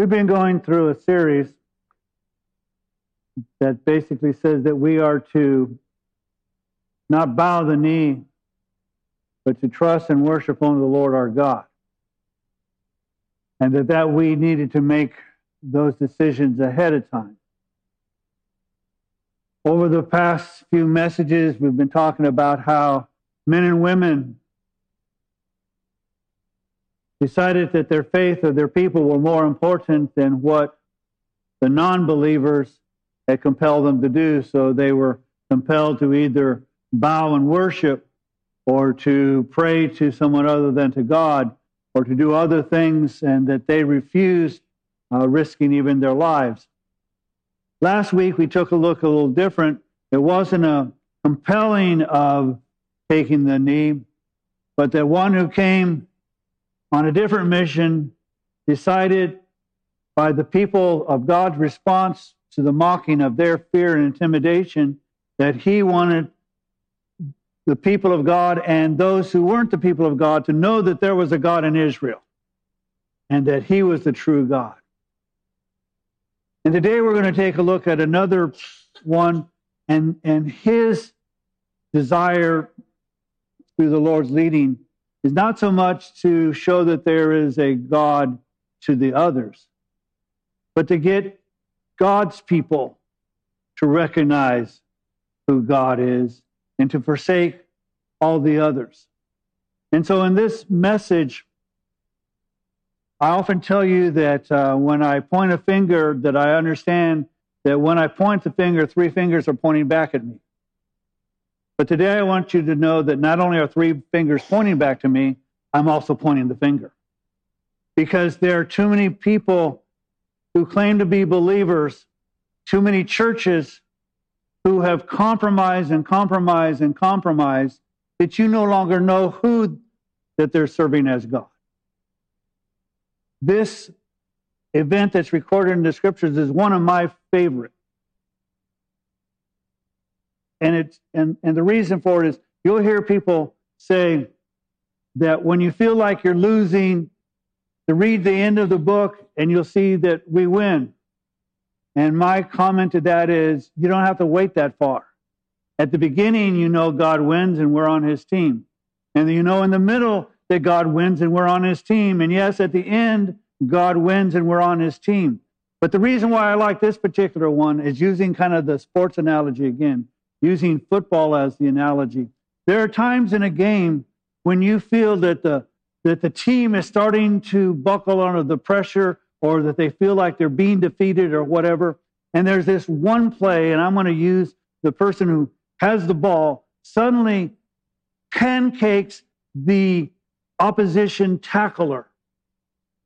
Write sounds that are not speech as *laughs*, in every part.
We've been going through a series that basically says that we are to not bow the knee, but to trust and worship only the Lord our God. And that, that we needed to make those decisions ahead of time. Over the past few messages, we've been talking about how men and women decided that their faith or their people were more important than what the non believers had compelled them to do. So they were compelled to either bow and worship or to pray to someone other than to God or to do other things, and that they refused, uh, risking even their lives. Last week we took a look a little different. It wasn't a compelling of taking the knee, but that one who came on a different mission decided by the people of God's response to the mocking of their fear and intimidation that he wanted the people of God and those who weren't the people of God to know that there was a God in Israel and that he was the true God. And today we're going to take a look at another one and, and his desire through the Lord's leading is not so much to show that there is a God to the others, but to get God's people to recognize who God is and to forsake all the others. And so in this message, I often tell you that uh, when I point a finger, that I understand that when I point the finger, three fingers are pointing back at me. But today I want you to know that not only are three fingers pointing back to me, I'm also pointing the finger. Because there are too many people who claim to be believers, too many churches who have compromised and compromised and compromised that you no longer know who that they're serving as God. This event that's recorded in the scriptures is one of my favorite. And it's and, and the reason for it is you'll hear people say that when you feel like you're losing, to read the end of the book and you'll see that we win. And my comment to that is you don't have to wait that far. At the beginning, you know God wins and we're on his team. And you know in the middle that God wins and we're on his team. And yes, at the end, God wins and we're on his team. But the reason why I like this particular one is using kind of the sports analogy again, using football as the analogy. There are times in a game when you feel that the that the team is starting to buckle under the pressure or that they feel like they're being defeated or whatever. And there's this one play, and I'm going to use the person who has the ball suddenly pancakes the opposition tackler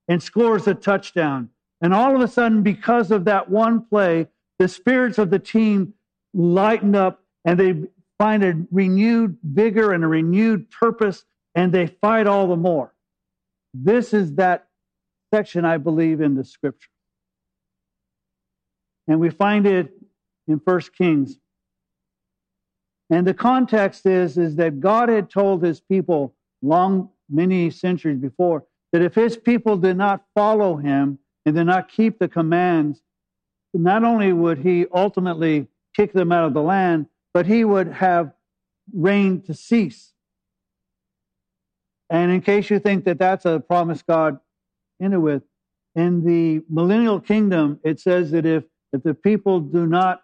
and scores a touchdown. And all of a sudden, because of that one play, the spirits of the team lighten up and they find a renewed vigor and a renewed purpose and they fight all the more. This is that section, I believe, in the scripture. And we find it in First Kings. And the context is, is that God had told his people long, many centuries before, that if his people did not follow him and did not keep the commands, not only would he ultimately kick them out of the land, but he would have rain to cease. And in case you think that that's a promise God ended with, in the millennial kingdom, it says that if, if the people do not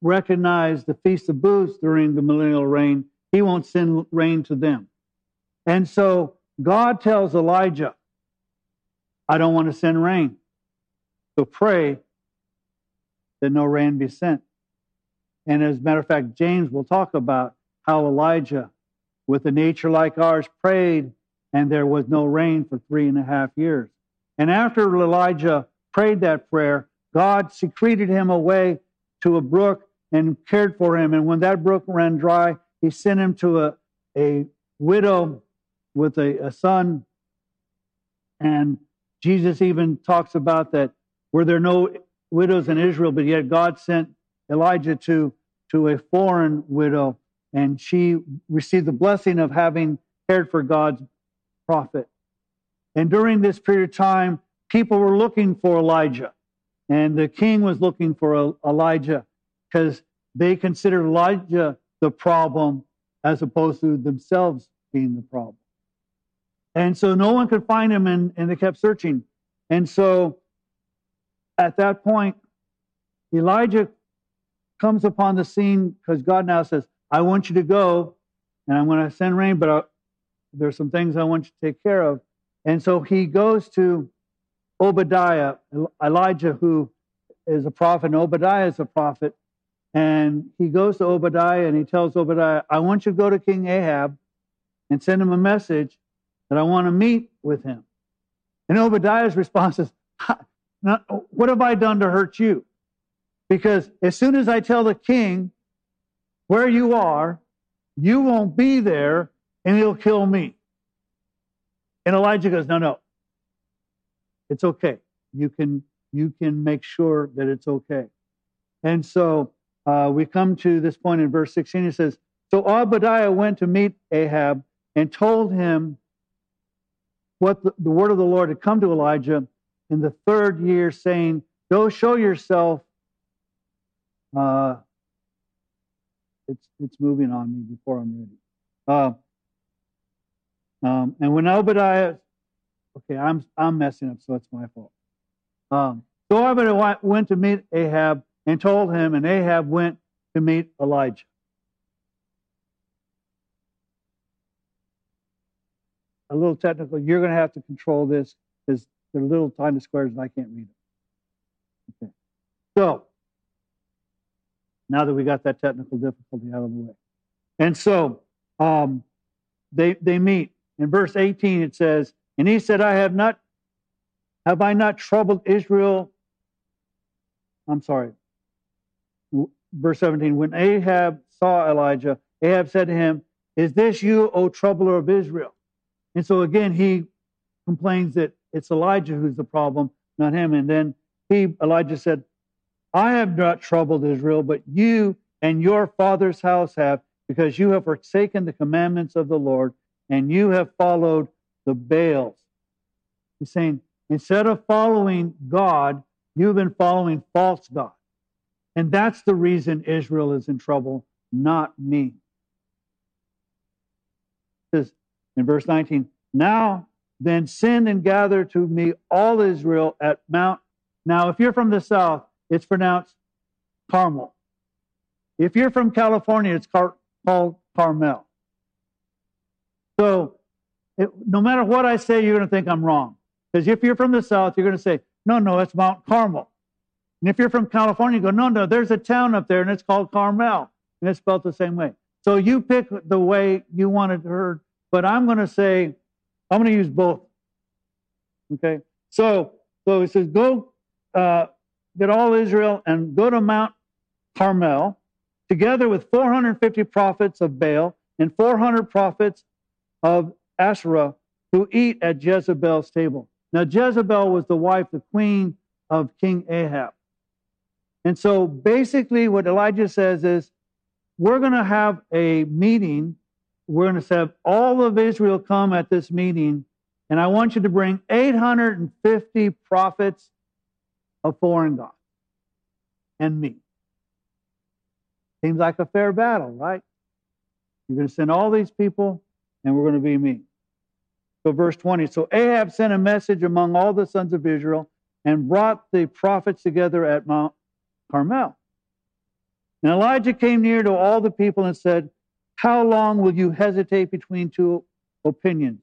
recognize the Feast of Booths during the millennial reign, he won't send rain to them. And so God tells Elijah, I don't want to send rain. So pray that no rain be sent. And as a matter of fact, James will talk about how Elijah, with a nature like ours, prayed and there was no rain for three and a half years. And after Elijah prayed that prayer, God secreted him away to a brook and cared for him. And when that brook ran dry, he sent him to a, a widow with a, a son. And Jesus even talks about that were there no widows in Israel, but yet God sent Elijah to, to a foreign widow, and she received the blessing of having cared for God's prophet. And during this period of time, people were looking for Elijah, and the king was looking for Elijah because they considered Elijah the problem as opposed to themselves being the problem. And so no one could find him, and, and they kept searching. And so at that point, Elijah comes upon the scene because God now says, I want you to go and I'm going to send rain, but I, uh, there's some things I want you to take care of. And so he goes to Obadiah, Elijah, who is a prophet, and Obadiah is a prophet. And he goes to Obadiah and he tells Obadiah, I want you to go to King Ahab and send him a message that I want to meet with him. And Obadiah's *laughs* response is, What have I done to hurt you? Because as soon as I tell the king where you are, you won't be there and he'll kill me. And Elijah goes, No, no. It's okay. You can you can make sure that it's okay. And so uh, we come to this point in verse 16. It says, So Obadiah went to meet Ahab and told him what the, the word of the Lord had come to Elijah in the third year, saying, Go show yourself. Uh, it's, it's moving on me before I'm ready. Uh, um, and when Obadiah, okay, I'm I'm messing up, so it's my fault. Um, so Obadiah went to meet Ahab and told him, and Ahab went to meet Elijah. A little technical. You're going to have to control this because they're little tiny squares and I can't read them. Okay. So now that we got that technical difficulty out of the way, and so um, they they meet in verse 18. It says, "And he said, I have not have I not troubled Israel." I'm sorry verse 17, when Ahab saw Elijah, Ahab said to him, Is this you, O troubler of Israel? And so again, he complains that it's Elijah who's the problem, not him. And then he, Elijah said, I have not troubled Israel, but you and your father's house have, because you have forsaken the commandments of the Lord and you have followed the Baals. He's saying, instead of following God, you've been following false gods. And that's the reason Israel is in trouble, not me. Says in verse 19, Now then send and gather to me all Israel at Mount. Now, if you're from the south, it's pronounced Carmel. If you're from California, it's car- called Carmel. So, it, no matter what I say, you're going to think I'm wrong. Because if you're from the south, you're going to say, no, no, it's Mount Carmel. And if you're from California, you go, no, no, there's a town up there and it's called Carmel. And it's spelled the same way. So you pick the way you want it heard, but I'm going to say, I'm going to use both. Okay. So, so it says, go uh, get all Israel and go to Mount Carmel together with 450 prophets of Baal and 400 prophets of Asherah who eat at Jezebel's table. Now, Jezebel was the wife, the queen of King Ahab. And so basically, what Elijah says is, we're going to have a meeting. We're going to have all of Israel come at this meeting, and I want you to bring 850 prophets of foreign gods and me. Seems like a fair battle, right? You're going to send all these people, and we're going to be me. So, verse 20 So Ahab sent a message among all the sons of Israel and brought the prophets together at Mount Carmel. And Elijah came near to all the people and said, How long will you hesitate between two opinions?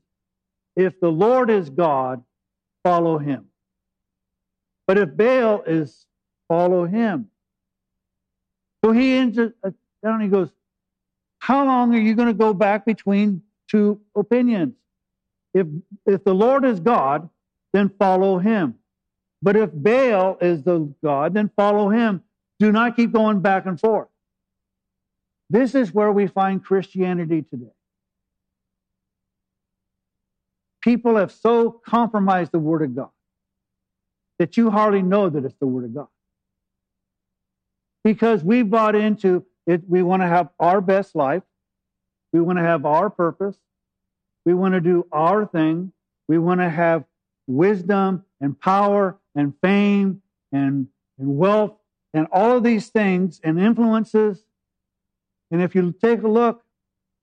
If the Lord is God, follow him. But if Baal is, follow him. So he ends it uh, down. He goes, How long are you going to go back between two opinions? If, if the Lord is God, then follow him. But if Baal is the God, then follow him. Do not keep going back and forth. This is where we find Christianity today. People have so compromised the Word of God that you hardly know that it's the Word of God. Because we bought into it, we want to have our best life, we want to have our purpose, we want to do our thing, we want to have wisdom and power and fame and, and wealth and all of these things and influences. And if you take a look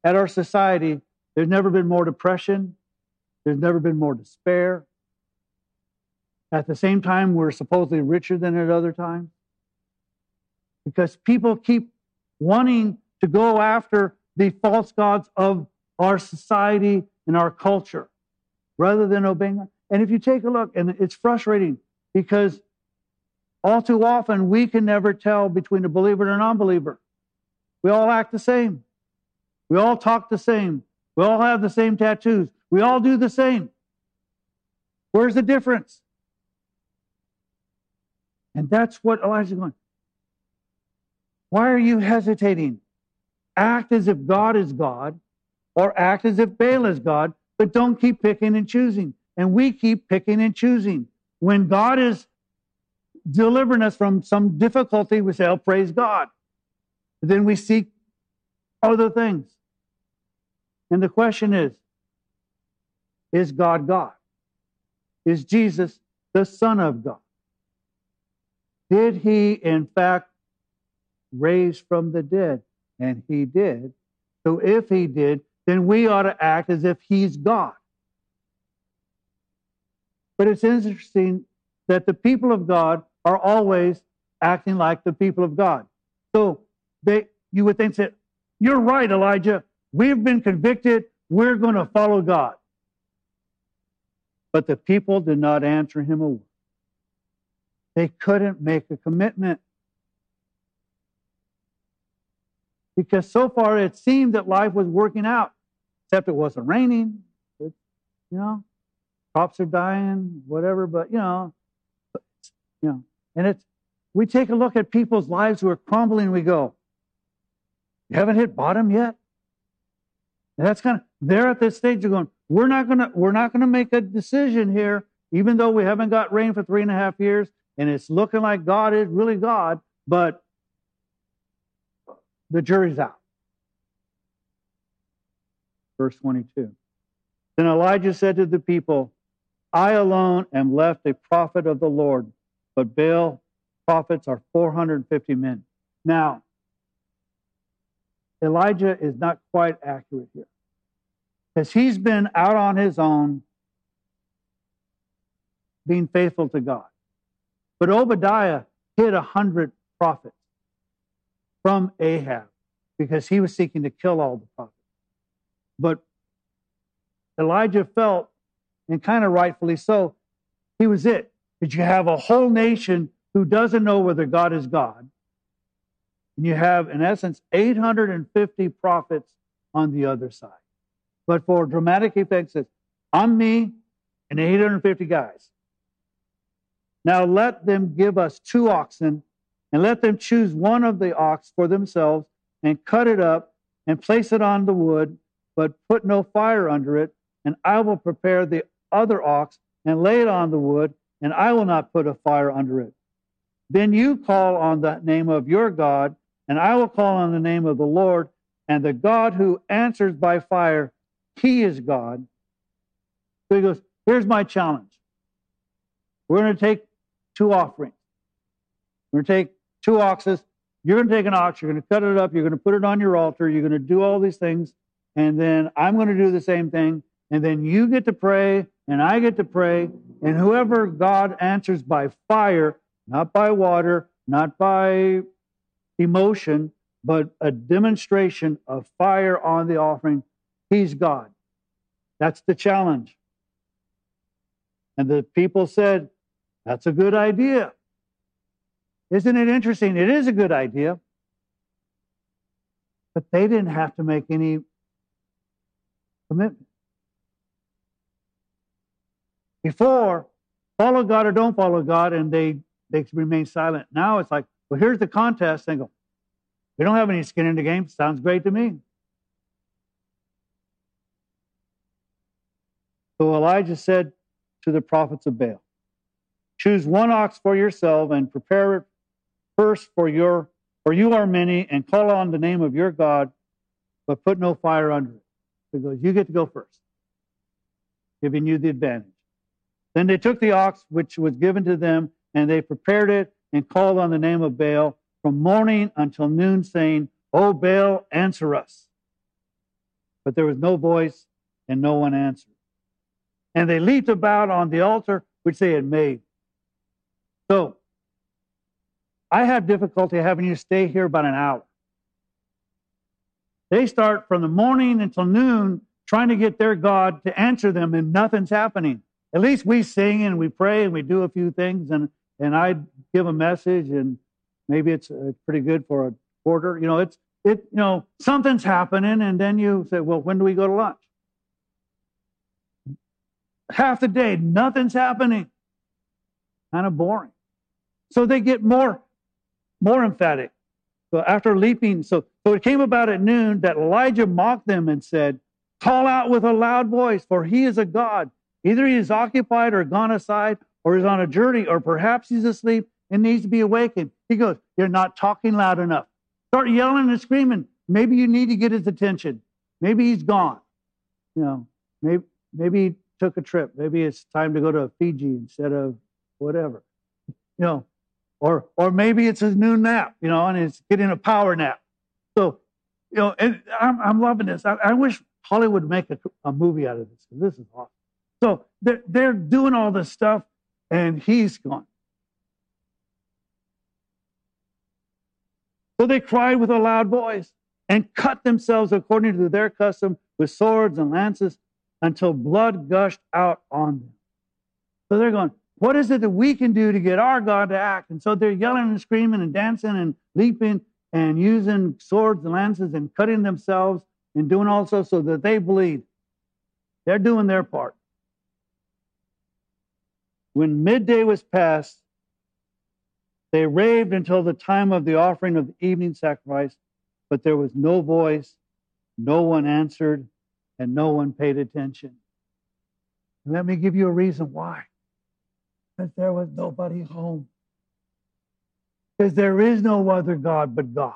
at our society, there's never been more depression. There's never been more despair. At the same time, we're supposedly richer than at other times. Because people keep wanting to go after the false gods of our society and our culture rather than obeying God. And if you take a look, and it's frustrating because all too often we can never tell between a believer and a non believer. We all act the same. We all talk the same. We all have the same tattoos. We all do the same. Where's the difference? And that's what Elijah's going. Why are you hesitating? Act as if God is God, or act as if Baal is God, but don't keep picking and choosing. And we keep picking and choosing. When God is delivering us from some difficulty, we say, Oh, praise God. But then we seek other things. And the question is Is God God? Is Jesus the Son of God? Did he, in fact, raise from the dead? And he did. So if he did, then we ought to act as if he's God. But it's interesting that the people of God are always acting like the people of God. So they, you would think that you're right, Elijah. We've been convicted. We're going to follow God. But the people did not answer him a word. They couldn't make a commitment. Because so far it seemed that life was working out, except it wasn't raining. You know, crops are dying, whatever, but you know, you know, and it's we take a look at people's lives who are crumbling, we go, You haven't hit bottom yet? And that's kind of they're at this stage of going, we're not gonna we're not gonna make a decision here, even though we haven't got rain for three and a half years, and it's looking like God is really God, but the jury's out. Verse 22. Then Elijah said to the people, I alone am left a prophet of the Lord, but Baal prophets are 450 men. Now, Elijah is not quite accurate here because he's been out on his own being faithful to God. But Obadiah hid a hundred prophets from Ahab because he was seeking to kill all the prophets. But Elijah felt, and kind of rightfully so, he was it. That you have a whole nation who doesn't know whether God is God. And you have, in essence, 850 prophets on the other side. But for dramatic effects, it's I'm me and 850 guys. Now let them give us two oxen, and let them choose one of the ox for themselves, and cut it up, and place it on the wood, but put no fire under it. And I will prepare the other ox, and lay it on the wood, and I will not put a fire under it. Then you call on the name of your God, and I will call on the name of the Lord, and the God who answers by fire, he is God. So he goes, Here's my challenge. We're going to take two offerings. We're going to take two oxes. You're going to take an ox, you're going to cut it up, you're going to put it on your altar, you're going to do all these things, and then I'm going to do the same thing, and then you get to pray, and I get to pray, and whoever God answers by fire, not by water, not by emotion, but a demonstration of fire on the offering, he's God. That's the challenge. And the people said, that's a good idea. Isn't it interesting? It is a good idea. But they didn't have to make any commitment. Before, follow God or don't follow God, and they, they remain silent. Now it's like, well, here's the contest. They go, we don't have any skin in the game. Sounds great to me. So Elijah said to the prophets of Baal, Choose one ox for yourself and prepare it first for your for you are many, and call on the name of your God, but put no fire under it. Goes, You get to go first, giving you the advantage. Then they took the ox which was given to them, and they prepared it and called on the name of Baal from morning until noon, saying, O Baal, answer us. But there was no voice, and no one answered. And they leaped about on the altar which they had made. So, I have difficulty having you stay here about an hour. They start from the morning until noon trying to get their God to answer them, and nothing's happening. At least we sing and we pray and we do a few things, and and I give a message, and maybe it's uh, pretty good for a quarter. You know, it's it. You know, something's happening, and then you say, "Well, when do we go to lunch?" Half the day, nothing's happening. Kind of boring. So they get more more emphatic. So after leaping, so, so it came about at noon that Elijah mocked them and said, Call out with a loud voice, for he is a God. Either he is occupied or gone aside, or is on a journey, or perhaps he's asleep and needs to be awakened. He goes, You're not talking loud enough. Start yelling and screaming. Maybe you need to get his attention. Maybe he's gone. You know, maybe maybe he took a trip. Maybe it's time to go to Fiji instead of whatever. You know, or or maybe it's his new nap, you know, and it's getting a power nap. So, you know, and I'm, I'm loving this. I, I wish Hollywood would make a, a movie out of this. Because this is awesome. So they're, they're doing all this stuff, and he's gone. So they cried with a loud voice and cut themselves according to their custom with swords and lances until blood gushed out on them. So they're going, what is it that we can do to get our God to act? And so they're yelling and screaming and dancing and leaping and using swords and lances and cutting themselves and doing also so that they bleed. They're doing their part. When midday was past, they raved until the time of the offering of the evening sacrifice, but there was no voice, no one answered, and no one paid attention. let me give you a reason why because there was nobody home. Because there is no other God but God.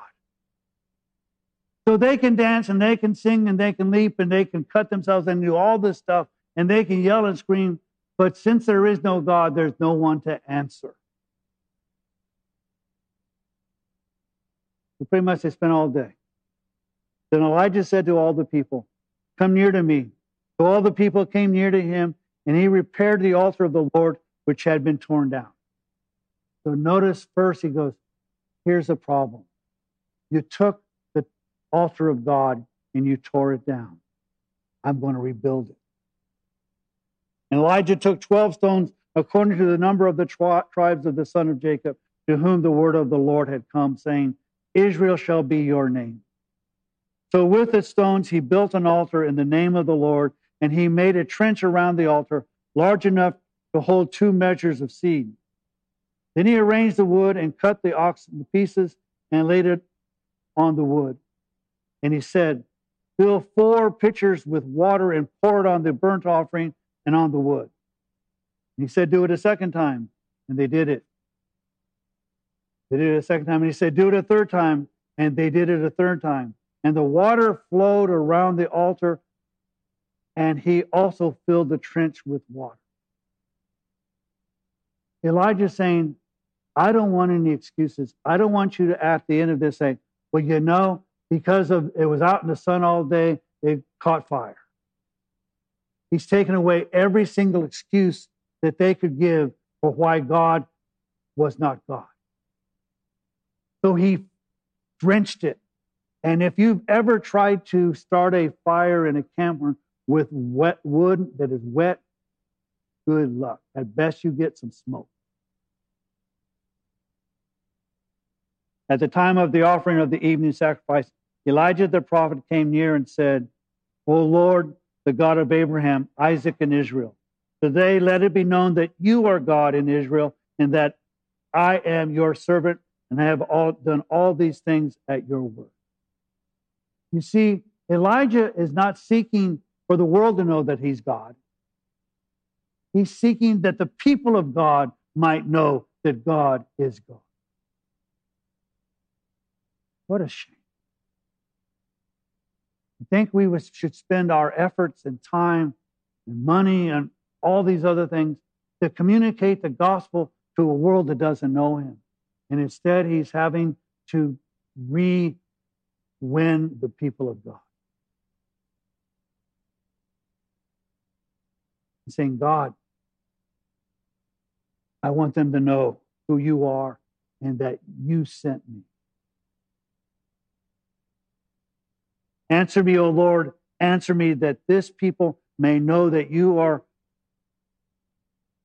So they can dance and they can sing and they can leap and they can cut themselves and do all this stuff and they can yell and scream. But since there is no God, there's no one to answer. So pretty much they spent all day. Then Elijah said to all the people, Come near to me. So all the people came near to him, and he repaired the altar of the Lord which had been torn down. So notice first, he goes, Here's the problem. You took the altar of God and you tore it down. I'm going to rebuild it. And Elijah took 12 stones according to the number of the tri- tribes of the son of Jacob, to whom the word of the Lord had come, saying, Israel shall be your name. So with the stones he built an altar in the name of the Lord, and he made a trench around the altar large enough to hold two measures of seed. Then he arranged the wood and cut the ox into pieces and laid it on the wood. And he said, Fill four pitchers with water and pour it on the burnt offering and on the wood. And he said, Do it a second time. And they did it. They did it a second time. And he said, Do it a third time. And they did it a third time. And the water flowed around the altar. And he also filled the trench with water. Elijah's saying, I don't want any excuses. I don't want you to, at the end of this, say, well, you know, because of it was out in the sun all day, it caught fire. He's taken away every single excuse that they could give for why God was not God. So he drenched it. And if you've ever tried to start a fire in a camper with wet wood that is wet, good luck. At best, you get some smoke. At the time of the offering of the evening sacrifice, Elijah the prophet came near and said, O Lord, the God of Abraham, Isaac, and Israel, today let it be known that you are God in Israel and that I am your servant and I have all, done all these things at your word. You see, Elijah is not seeking for the world to know that he's God. He's seeking that the people of God might know that God is God. What a shame. I think we should spend our efforts and time and money and all these other things to communicate the gospel to a world that doesn't know him. And instead, he's having to re win the people of God. Saying, God, I want them to know who you are and that you sent me. Answer me, O Lord, answer me that this people may know that you are,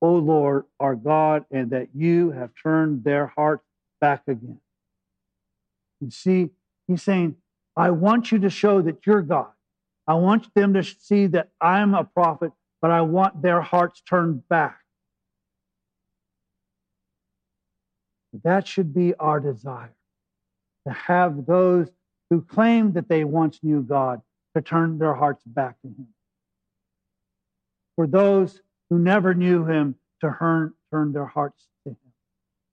O Lord, our God, and that you have turned their hearts back again. You see, he's saying, I want you to show that you're God. I want them to see that I'm a prophet, but I want their hearts turned back. That should be our desire to have those who claim that they once knew God to turn their hearts back to Him. For those who never knew Him to turn, turn their hearts to Him.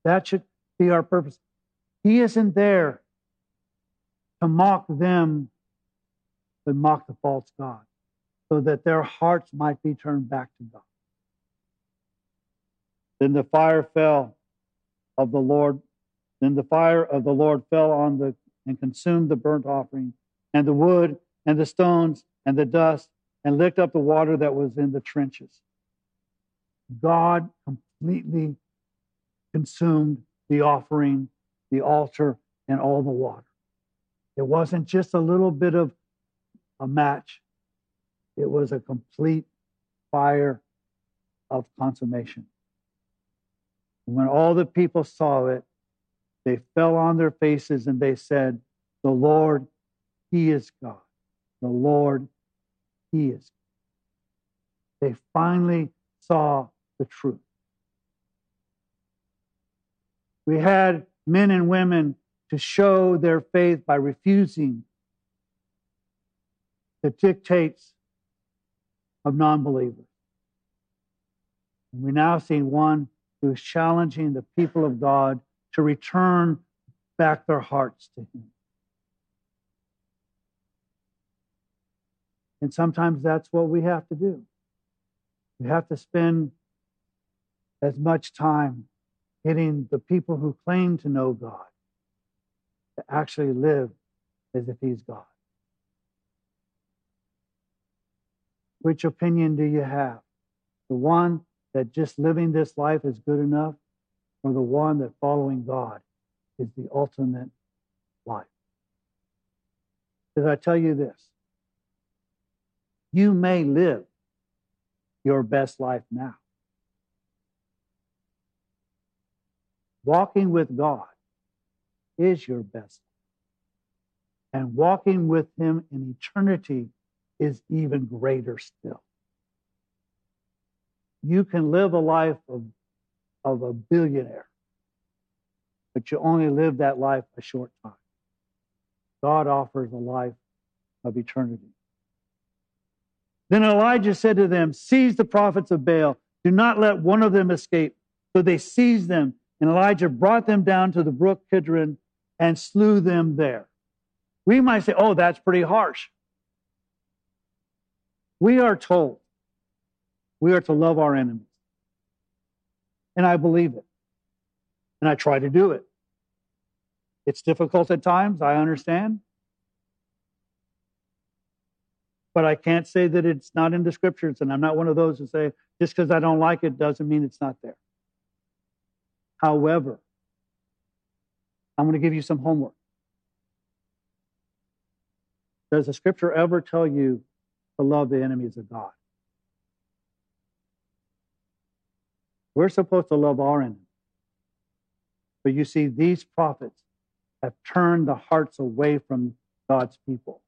That should be our purpose. He isn't there to mock them, but mock the false God, so that their hearts might be turned back to God. Then the fire fell of the Lord. Then the fire of the Lord fell on the and consumed the burnt offering and the wood and the stones and the dust and licked up the water that was in the trenches. God completely consumed the offering, the altar, and all the water. It wasn't just a little bit of a match, it was a complete fire of consummation. When all the people saw it, they fell on their faces and they said, The Lord, He is God. The Lord, He is God. They finally saw the truth. We had men and women to show their faith by refusing the dictates of non believers. We now see one who is challenging the people of God to return back their hearts to Him. And sometimes that's what we have to do. We have to spend as much time getting the people who claim to know God to actually live as if He's God. Which opinion do you have? The one that just living this life is good enough, or the one that following God is the ultimate life? Did I tell you this? You may live your best life now. Walking with God is your best. And walking with Him in eternity is even greater still. You can live a life of, of a billionaire, but you only live that life a short time. God offers a life of eternity. Then Elijah said to them, Seize the prophets of Baal. Do not let one of them escape. So they seized them, and Elijah brought them down to the brook Kidron and slew them there. We might say, oh, that's pretty harsh. We are told we are to love our enemies. And I believe it. And I try to do it. It's difficult at times, I understand. But I can't say that it's not in the scriptures, and I'm not one of those who say just because I don't like it doesn't mean it's not there. However, I'm going to give you some homework. Does the scripture ever tell you to love the enemies of God? We're supposed to love our enemies. But you see, these prophets have turned the hearts away from God's people.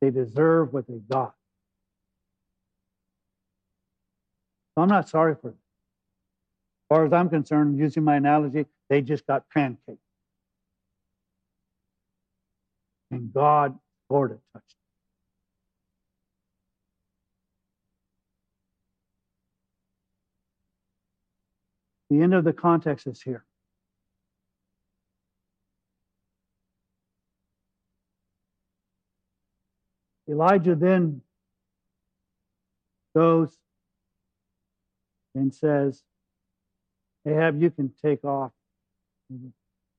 They deserve what they got. So I'm not sorry for them. As far as I'm concerned, using my analogy, they just got pancaked. And God sort of touched The end of the context is here. Elijah then goes and says, Ahab, you can take off,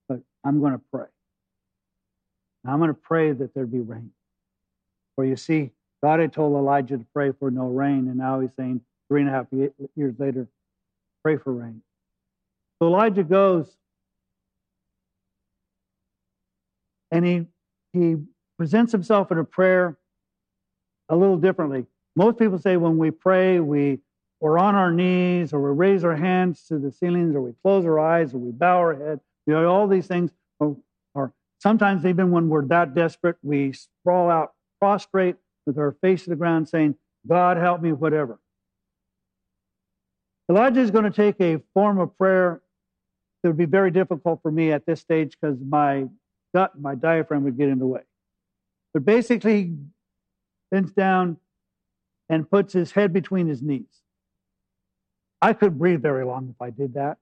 but I'm going to pray. I'm going to pray that there be rain. For you see, God had told Elijah to pray for no rain, and now he's saying three and a half years later, pray for rain. Elijah goes and he he presents himself in a prayer a little differently. Most people say when we pray, we we're on our knees, or we raise our hands to the ceilings, or we close our eyes, or we bow our head. You know, all these things. Or, or sometimes even when we're that desperate, we sprawl out prostrate with our face to the ground, saying, "God help me," whatever. Elijah is going to take a form of prayer that would be very difficult for me at this stage because my gut, my diaphragm would get in the way. But basically, he bends down and puts his head between his knees. I couldn't breathe very long if I did that.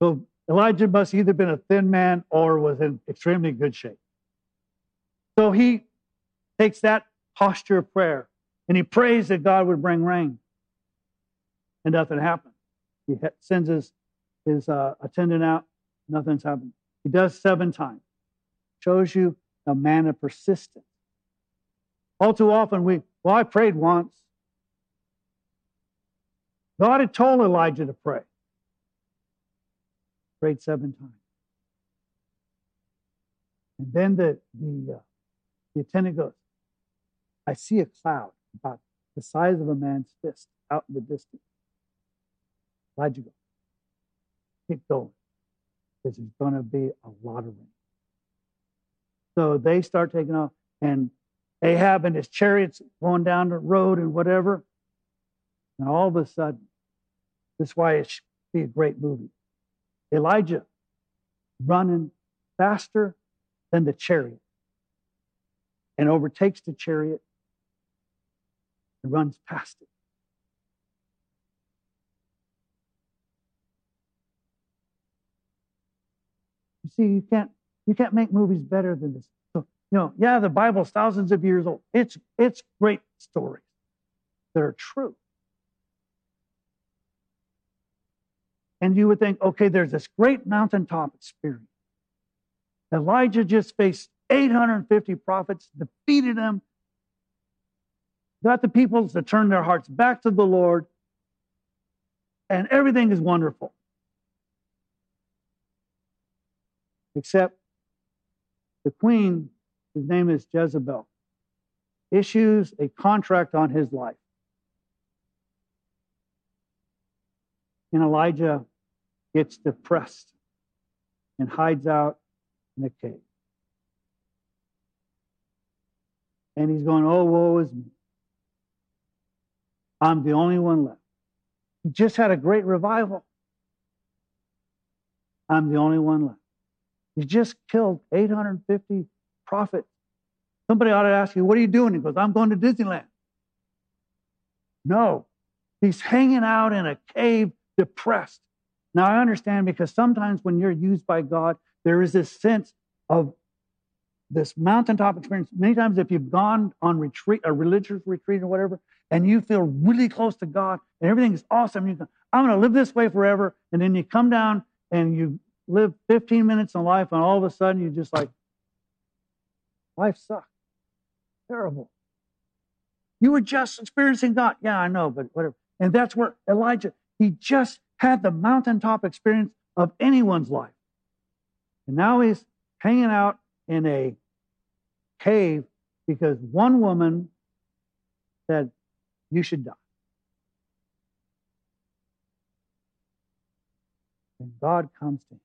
So Elijah must either been a thin man or was in extremely good shape. So he takes that posture of prayer and he prays that God would bring rain and nothing happened. He sends his, his uh, attendant out, nothing's happened. He does seven times. Shows you a man of persistence. All too often, we, well, I prayed once. God had told Elijah to pray. Prayed seven times. And then the, the, uh, the attendant goes, I see a cloud about the size of a man's fist out in the distance. Elijah go. Keep going. Because there's going to be a lot of rain. So they start taking off, and Ahab and his chariots going down the road and whatever. And all of a sudden, this is why it should be a great movie. Elijah running faster than the chariot and overtakes the chariot and runs past it. See, you can't you can't make movies better than this. So, you know, yeah, the Bible's thousands of years old. It's it's great stories that are true. And you would think, okay, there's this great mountaintop experience. Elijah just faced 850 prophets, defeated them, got the people to turn their hearts back to the Lord, and everything is wonderful. Except the queen, whose name is Jezebel, issues a contract on his life. And Elijah gets depressed and hides out in a cave. And he's going, Oh, woe is me. I'm the only one left. He just had a great revival. I'm the only one left. He just killed 850 prophets. Somebody ought to ask you, What are you doing? He goes, I'm going to Disneyland. No, he's hanging out in a cave depressed. Now, I understand because sometimes when you're used by God, there is this sense of this mountaintop experience. Many times, if you've gone on retreat, a religious retreat or whatever, and you feel really close to God and everything is awesome, you go, I'm going to live this way forever. And then you come down and you live 15 minutes in life, and all of a sudden you're just like, life sucks. Terrible. You were just experiencing God. Yeah, I know, but whatever. And that's where Elijah, he just had the mountaintop experience of anyone's life. And now he's hanging out in a cave because one woman said, You should die. And God comes to him.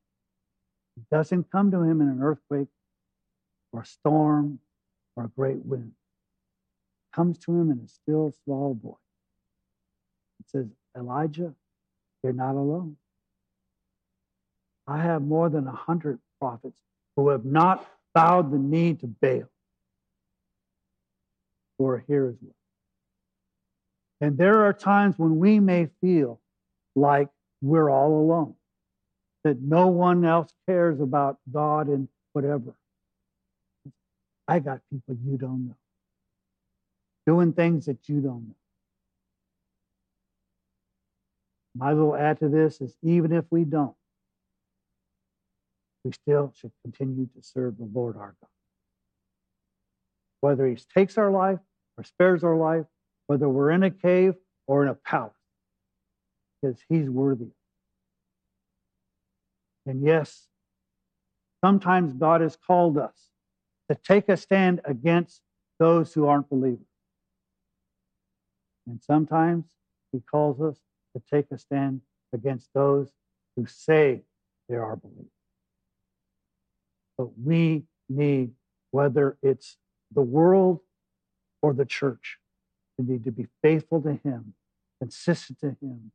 Doesn't come to him in an earthquake or a storm or a great wind. Comes to him in a still small voice. It says, Elijah, you're not alone. I have more than a hundred prophets who have not bowed the knee to Baal who are here as well. And there are times when we may feel like we're all alone that no one else cares about God and whatever. I got people you don't know doing things that you don't know. My little add to this is even if we don't, we still should continue to serve the Lord our God. Whether He takes our life or spares our life, whether we're in a cave or in a palace, because He's worthy. And yes, sometimes God has called us to take a stand against those who aren't believers. And sometimes He calls us to take a stand against those who say they are believers. But we need, whether it's the world or the church, we need to be faithful to Him, consistent to Him,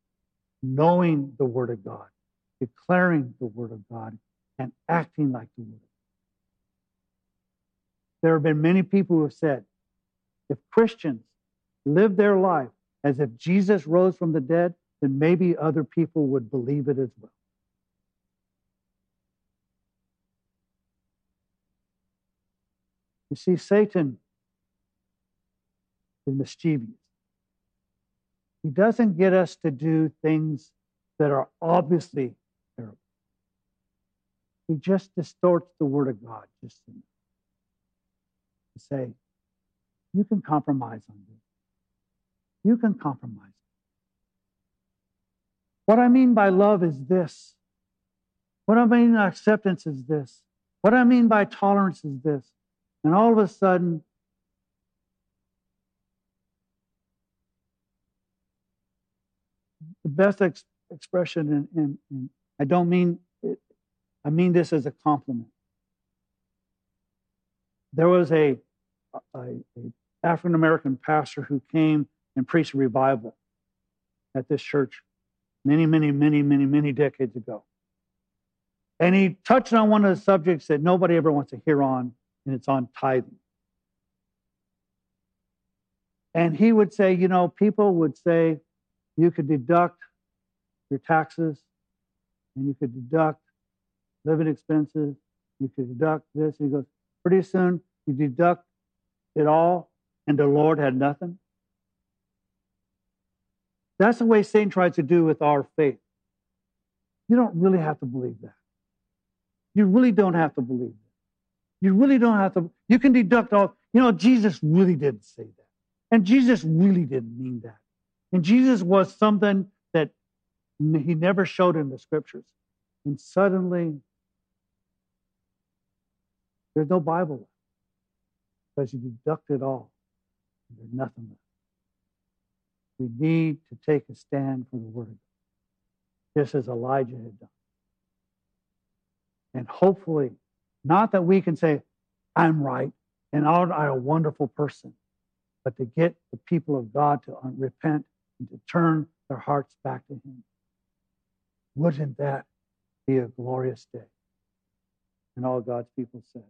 knowing the Word of God, declaring the Word of God, and acting like the Word. There have been many people who have said, if Christians live their life as if Jesus rose from the dead, then maybe other people would believe it as well. You see, Satan is mischievous. He doesn't get us to do things that are obviously. He just distorts the word of God just to say, you can compromise on this. You can compromise. What I mean by love is this. What I mean by acceptance is this. What I mean by tolerance is this. And all of a sudden, the best ex- expression, and, I don't mean I mean this as a compliment. There was a, a, a African American pastor who came and preached a revival at this church many, many, many, many, many decades ago. And he touched on one of the subjects that nobody ever wants to hear on, and it's on tithing. And he would say, you know, people would say you could deduct your taxes and you could deduct living expenses, you could deduct this. And he goes, pretty soon you deduct it all, and the Lord had nothing. That's the way Satan tries to do with our faith. You don't really have to believe that. You really don't have to believe that. You really don't have to. You can deduct all. You know, Jesus really didn't say that. And Jesus really didn't mean that. And Jesus was something that he never showed in the scriptures. And suddenly, there's no Bible left because you deduct it all. There's nothing left. We need to take a stand for the Word just as Elijah had done. And hopefully, not that we can say, I'm right and I'm a wonderful person, but to get the people of God to repent and to turn their hearts back to Him. Wouldn't that be a glorious day? And all God's people said.